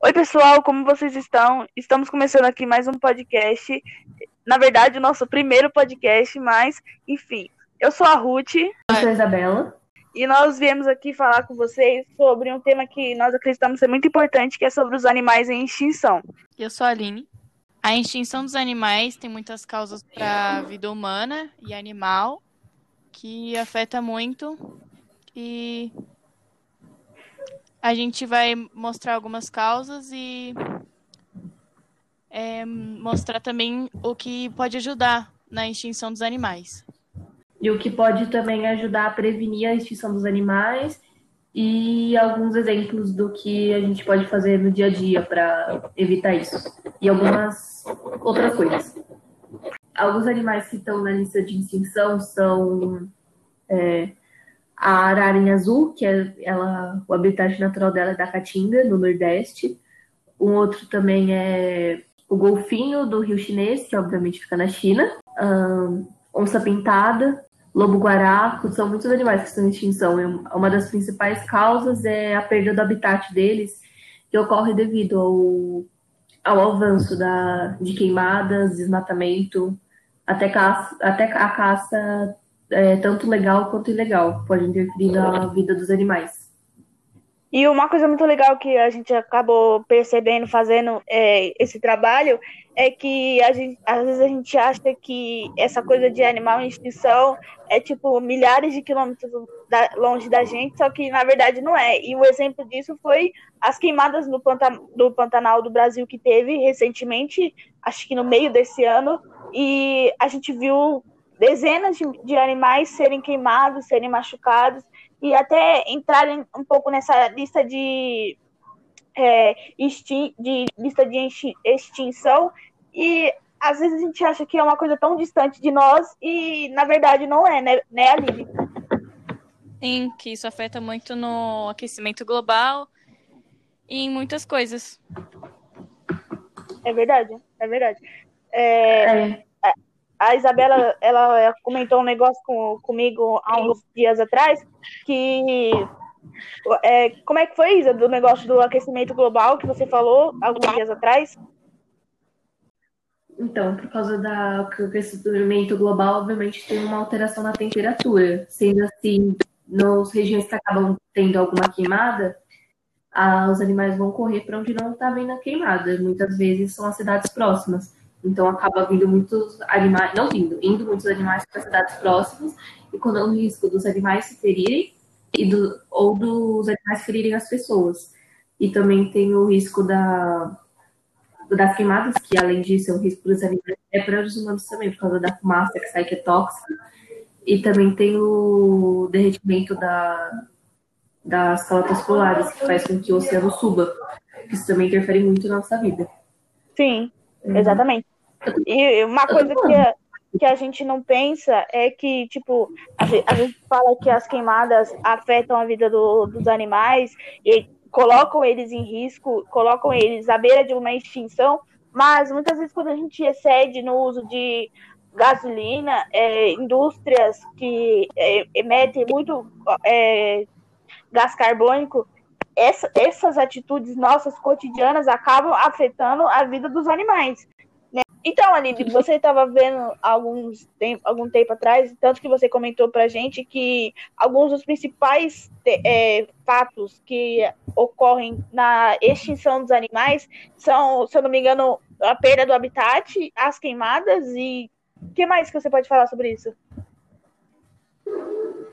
Oi, pessoal, como vocês estão? Estamos começando aqui mais um podcast. Na verdade, o nosso primeiro podcast, mas, enfim. Eu sou a Ruth. Eu sou a Isabela. E nós viemos aqui falar com vocês sobre um tema que nós acreditamos ser muito importante, que é sobre os animais em extinção. Eu sou a Aline. A extinção dos animais tem muitas causas para a vida humana e animal, que afeta muito. E a gente vai mostrar algumas causas e é, mostrar também o que pode ajudar na extinção dos animais. E o que pode também ajudar a prevenir a extinção dos animais e alguns exemplos do que a gente pode fazer no dia a dia para evitar isso. E algumas outras coisas. Alguns animais que estão na lista de extinção são é, a ararinha azul, que é ela, o habitat natural dela é da Caatinga, no Nordeste. Um outro também é o golfinho do rio chinês, que obviamente fica na China. Um, onça pintada, lobo-guará, são muitos animais que estão em extinção. Uma das principais causas é a perda do habitat deles, que ocorre devido ao, ao avanço da, de queimadas, desmatamento, até, caça, até a caça é, tanto legal quanto ilegal, pode interferir na vida dos animais. E uma coisa muito legal que a gente acabou percebendo fazendo é, esse trabalho é que a gente, às vezes a gente acha que essa coisa de animal em extinção é tipo milhares de quilômetros da, longe da gente, só que na verdade não é. E o um exemplo disso foi as queimadas no do Pantanal do Brasil que teve recentemente, acho que no meio desse ano, e a gente viu dezenas de, de animais serem queimados, serem machucados e até entrarem um pouco nessa lista de, é, extin de lista de extinção e às vezes a gente acha que é uma coisa tão distante de nós e na verdade não é, né, né Aline? Sim, que isso afeta muito no aquecimento global e em muitas coisas. É verdade, é verdade. É, é a Isabela ela comentou um negócio com, comigo há uns dias atrás que é, como é que foi Isa do negócio do aquecimento global que você falou alguns dias atrás? Então, por causa da aquecimento global, obviamente tem uma alteração na temperatura. Sendo assim, nas regiões que acabam tendo alguma queimada, ah, os animais vão correr para onde não está vindo a queimada. Muitas vezes são as cidades próximas. Então acaba vindo muitos animais, não vindo, indo muitos animais para cidades próximas e quando há o risco dos animais se ferirem e do, ou dos animais ferirem as pessoas. E também tem o risco da, das queimadas, que além disso é um risco para os animais, é para os humanos também, por causa da fumaça que sai que é tóxica. E também tem o derretimento da, das calotas polares, que faz com que o oceano suba. Isso também interfere muito na nossa vida. Sim. Exatamente. E uma coisa que a, que a gente não pensa é que, tipo, a, a gente fala que as queimadas afetam a vida do, dos animais e colocam eles em risco, colocam eles à beira de uma extinção, mas muitas vezes quando a gente excede no uso de gasolina, é, indústrias que é, emitem muito é, gás carbônico, essa, essas atitudes nossas cotidianas acabam afetando a vida dos animais. Né? Então, Aline, você estava vendo alguns tempo, algum tempo atrás, tanto que você comentou para gente que alguns dos principais é, fatos que ocorrem na extinção dos animais são, se eu não me engano, a perda do habitat, as queimadas e o que mais que você pode falar sobre isso?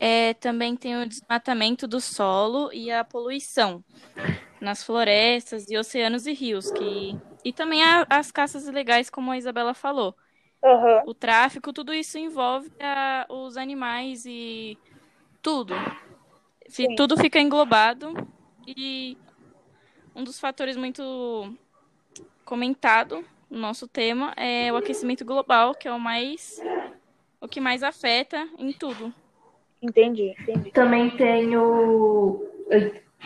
É, também tem o desmatamento do solo e a poluição nas florestas e oceanos e rios, que e também a, as caças ilegais, como a Isabela falou. Uhum. O tráfico, tudo isso envolve a, os animais e tudo. Sim. Tudo fica englobado e um dos fatores muito comentado no nosso tema é o aquecimento global, que é o mais o que mais afeta em tudo. Entendi, entendi. Também tem o.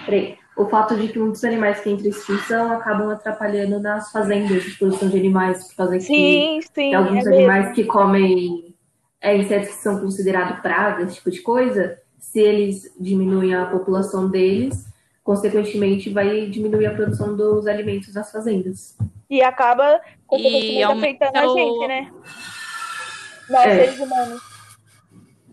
Peraí. O fato de que muitos animais que entram em extinção acabam atrapalhando nas fazendas de produção de animais, por causa sim, que sim, tem alguns é animais mesmo. que comem é, insetos que são considerados pragas, esse tipo de coisa. Se eles diminuem a população deles, consequentemente vai diminuir a produção dos alimentos das fazendas. E acaba, consequentemente, afetando a gente, né? Nós, é. seres humanos.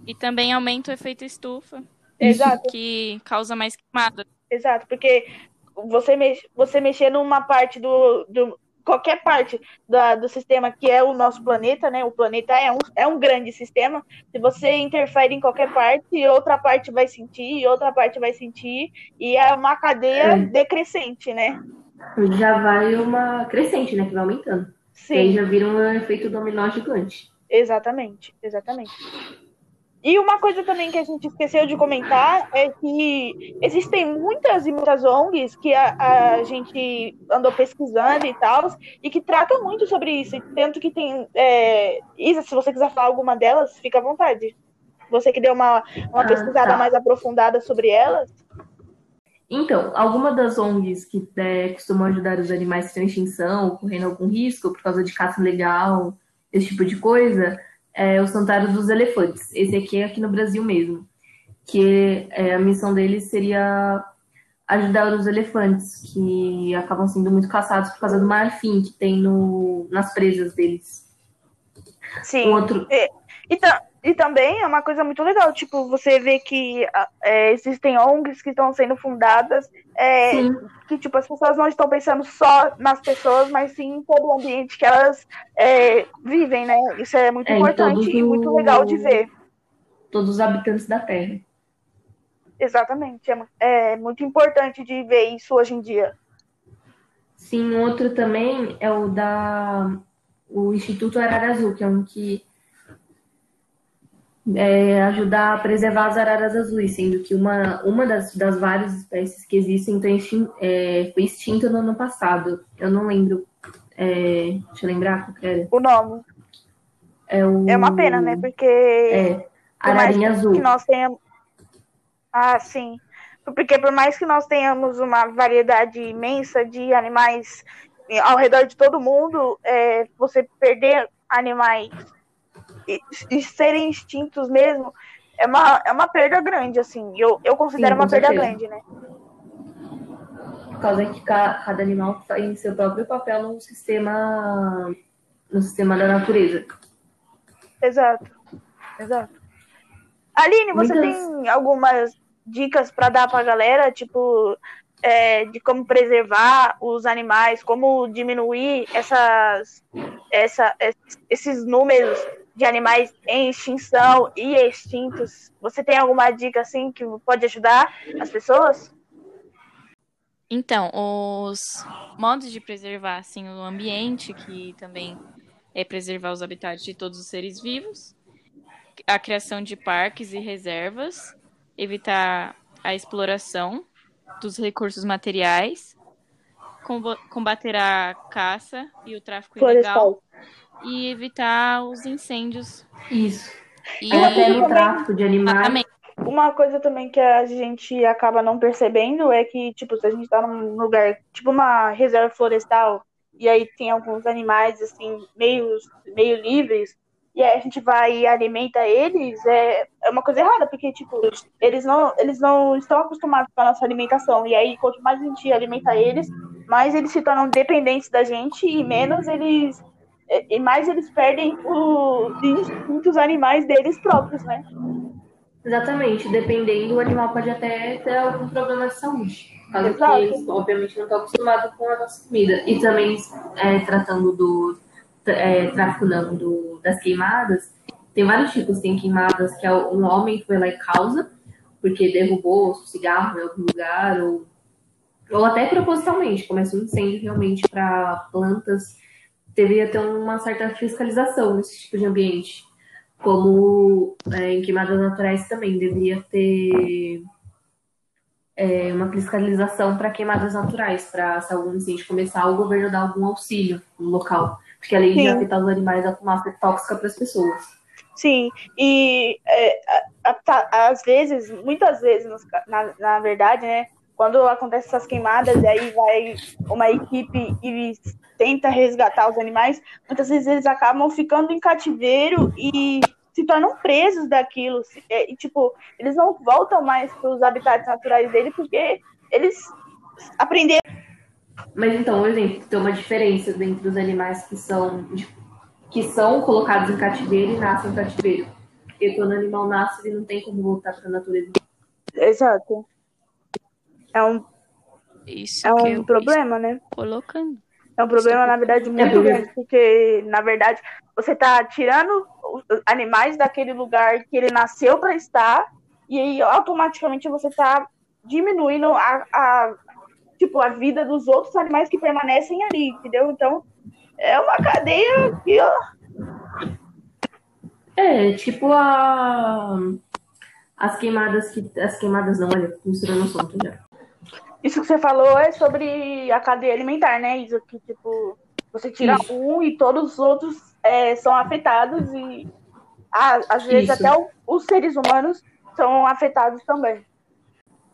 E também aumenta o efeito estufa. Exato. Que causa mais queimada. Exato, porque você, mex, você mexer numa parte do, do qualquer parte da, do sistema que é o nosso planeta, né? O planeta é um, é um grande sistema. Se você interfere em qualquer parte, outra parte vai sentir, outra parte vai sentir, e é uma cadeia é. decrescente, né? Já vai uma crescente, né? Que vai aumentando. Sim. E aí já vira um efeito dominó gigante. Exatamente, exatamente. E uma coisa também que a gente esqueceu de comentar é que existem muitas e muitas ONGs que a, a gente andou pesquisando e tal, e que tratam muito sobre isso. Tanto que tem. É... Isa, se você quiser falar alguma delas, fica à vontade. Você que deu uma, uma ah, pesquisada tá. mais aprofundada sobre elas. Então, algumas das ONGs que é, costumam ajudar os animais que estão em extinção, correndo algum risco por causa de caça legal, esse tipo de coisa, é o Santuário dos Elefantes. Esse aqui é aqui no Brasil mesmo. Que é, a missão deles seria ajudar os elefantes, que acabam sendo muito caçados por causa do marfim que tem no, nas presas deles. Sim. Um outro... E, e, também é uma coisa muito legal, tipo, você vê que é, existem ONGs que estão sendo fundadas, é, que tipo, as pessoas não estão pensando só nas pessoas, mas sim em todo o ambiente que elas é, vivem, né? Isso é muito é, importante e muito legal de ver. Todos os habitantes da Terra. Exatamente. É, é muito importante de ver isso hoje em dia. Sim, outro também é o da o Instituto Arara Azul, que é um que é, ajudar a preservar as araras azuis, sendo que uma, uma das, das várias espécies que existem então, é, foi extinta no ano passado. Eu não lembro. É, deixa eu lembrar qual era. O nome. É, o... é uma pena, né? Porque. É, ararinha azul. Que nós tenhamos... Ah, sim. Porque por mais que nós tenhamos uma variedade imensa de animais ao redor de todo mundo, é, você perder animais e, e, serem extintos mesmo é uma, é uma perda grande, assim. Eu, eu considero Sim, uma perda grande, né? Por causa que cada animal tem seu próprio papel no sistema no sistema da natureza. Exato. Exato. Aline, você Muitas... tem algumas dicas para dar para a galera, tipo, é, de como preservar os animais, como diminuir essas, essa, esses números de animais em extinção e extintos. Você tem alguma dica assim que pode ajudar as pessoas? Então, os modos de preservar assim o ambiente, que também é preservar os habitats de todos os seres vivos, a criação de parques e reservas, evitar a exploração dos recursos materiais, combater a caça e o tráfico Florestal. ilegal e evitar os incêndios. Isso. E até no tráfico de animais. Uma coisa também que a gente acaba não percebendo é que, tipo, se a gente tá num lugar, tipo uma reserva florestal, e aí tem alguns animais, assim, meio, meio livres, e aí a gente vai e alimenta eles, é, é uma coisa errada, porque, tipo, eles não, eles não estão acostumados com a nossa alimentação, e aí quanto mais a gente alimenta eles, mais eles se tornam dependentes da gente, e menos eles e mais eles perdem os instintos animais deles próprios, né? Exatamente, dependendo, o animal pode até ter algum problema de saúde. Caso que eles, obviamente, não estão acostumados com a nossa comida. E também, é, tratando do é, tráfico não, do, das queimadas, tem vários tipos. Tem queimadas que é um homem foi lá e causa, porque derrubou o cigarro em algum lugar, ou, ou até propositalmente, começa um incêndio realmente para plantas deveria ter uma certa fiscalização nesse tipo de ambiente. Como é, em queimadas naturais também deveria ter é, uma fiscalização para queimadas naturais, para se algum incêndio começar, o governo dar algum auxílio no local. Porque além Sim. de afetar os animais, a fumaça é tóxica para as pessoas. Sim, e é, às vezes, muitas vezes, na, na verdade, né, quando acontecem essas queimadas, e aí vai uma equipe e tenta resgatar os animais, muitas vezes eles acabam ficando em cativeiro e se tornam presos daquilo. É, e, tipo, eles não voltam mais para os habitats naturais dele porque eles aprenderam. Mas então, por exemplo, tem uma diferença entre os animais que são, que são colocados em cativeiro e nascem em cativeiro. Porque quando o animal nasce, ele não tem como voltar para a natureza. Exato. É um, Isso é um problema, né? colocando. É um problema, na verdade, muito porque- grande, porque, na verdade, você tá tirando os animais daquele lugar que ele nasceu para estar, e aí automaticamente você tá diminuindo a, a, tipo, a vida dos outros animais que permanecem ali, entendeu? Então, é uma cadeia que, ó, É, tipo a... as queimadas que. As queimadas não, olha, misturando o assunto já. Isso que você falou é sobre a cadeia alimentar, né? Isso que, tipo, você tira Isso. um e todos os outros é, são afetados e ah, às vezes Isso. até o- os seres humanos são afetados também.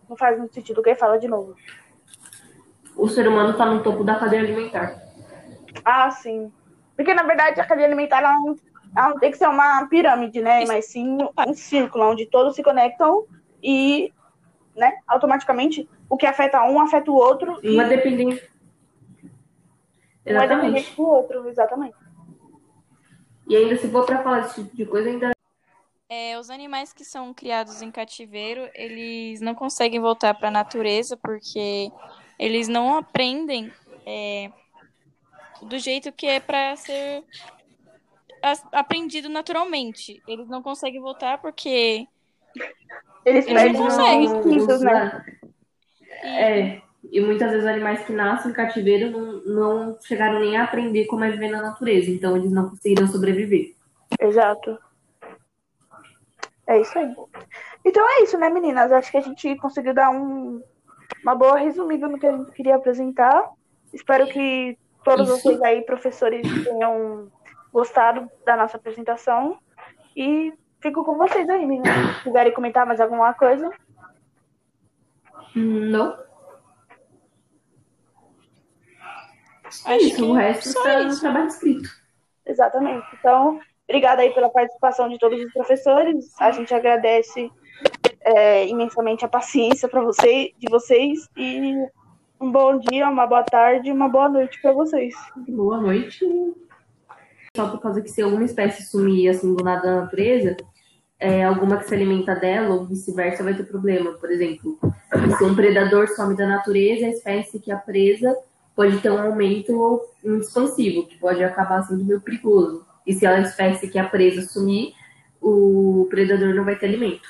Não faz muito sentido o que ele fala de novo. O ser humano tá no topo da cadeia alimentar. Ah, sim. Porque, na verdade, a cadeia alimentar ela não, ela não tem que ser uma pirâmide, né? Mas sim um círculo onde todos se conectam e, né, automaticamente, o que afeta um afeta o outro e Uma dependente. um é dependente Exatamente. do outro, exatamente. E ainda se for pra falar esse tipo de coisa, ainda. É, os animais que são criados em cativeiro, eles não conseguem voltar para a natureza porque eles não aprendem é, do jeito que é para ser aprendido naturalmente. Eles não conseguem voltar porque Eles Eles não perdem conseguem. os instintos, né? É, e muitas vezes animais que nascem em cativeiro não, não chegaram nem a aprender como é viver na natureza, então eles não conseguiram sobreviver. Exato. É isso aí. Então é isso, né, meninas? Acho que a gente conseguiu dar um, uma boa resumida no que a gente queria apresentar. Espero que todos Isso. vocês aí, professores, tenham gostado da nossa apresentação. E fico com vocês aí, meninas. Se quiserem comentar mais alguma coisa. Não. Acho isso, que o resto está no trabalho escrito. Exatamente. Então, obrigada aí pela participação de todos os professores. A gente agradece é, imensamente a paciência para vocês, de vocês e um bom dia, uma boa tarde, uma boa noite para vocês. Boa noite. Só por causa que se alguma espécie sumir assim do nada da natureza, é, alguma que se alimenta dela ou vice-versa vai ter problema. Por exemplo, se um predador some da natureza, a espécie que é presa pode ter um aumento um expansivo, que pode acabar sendo meio perigoso. E se a espécie que é presa sumir, o predador não vai ter alimento.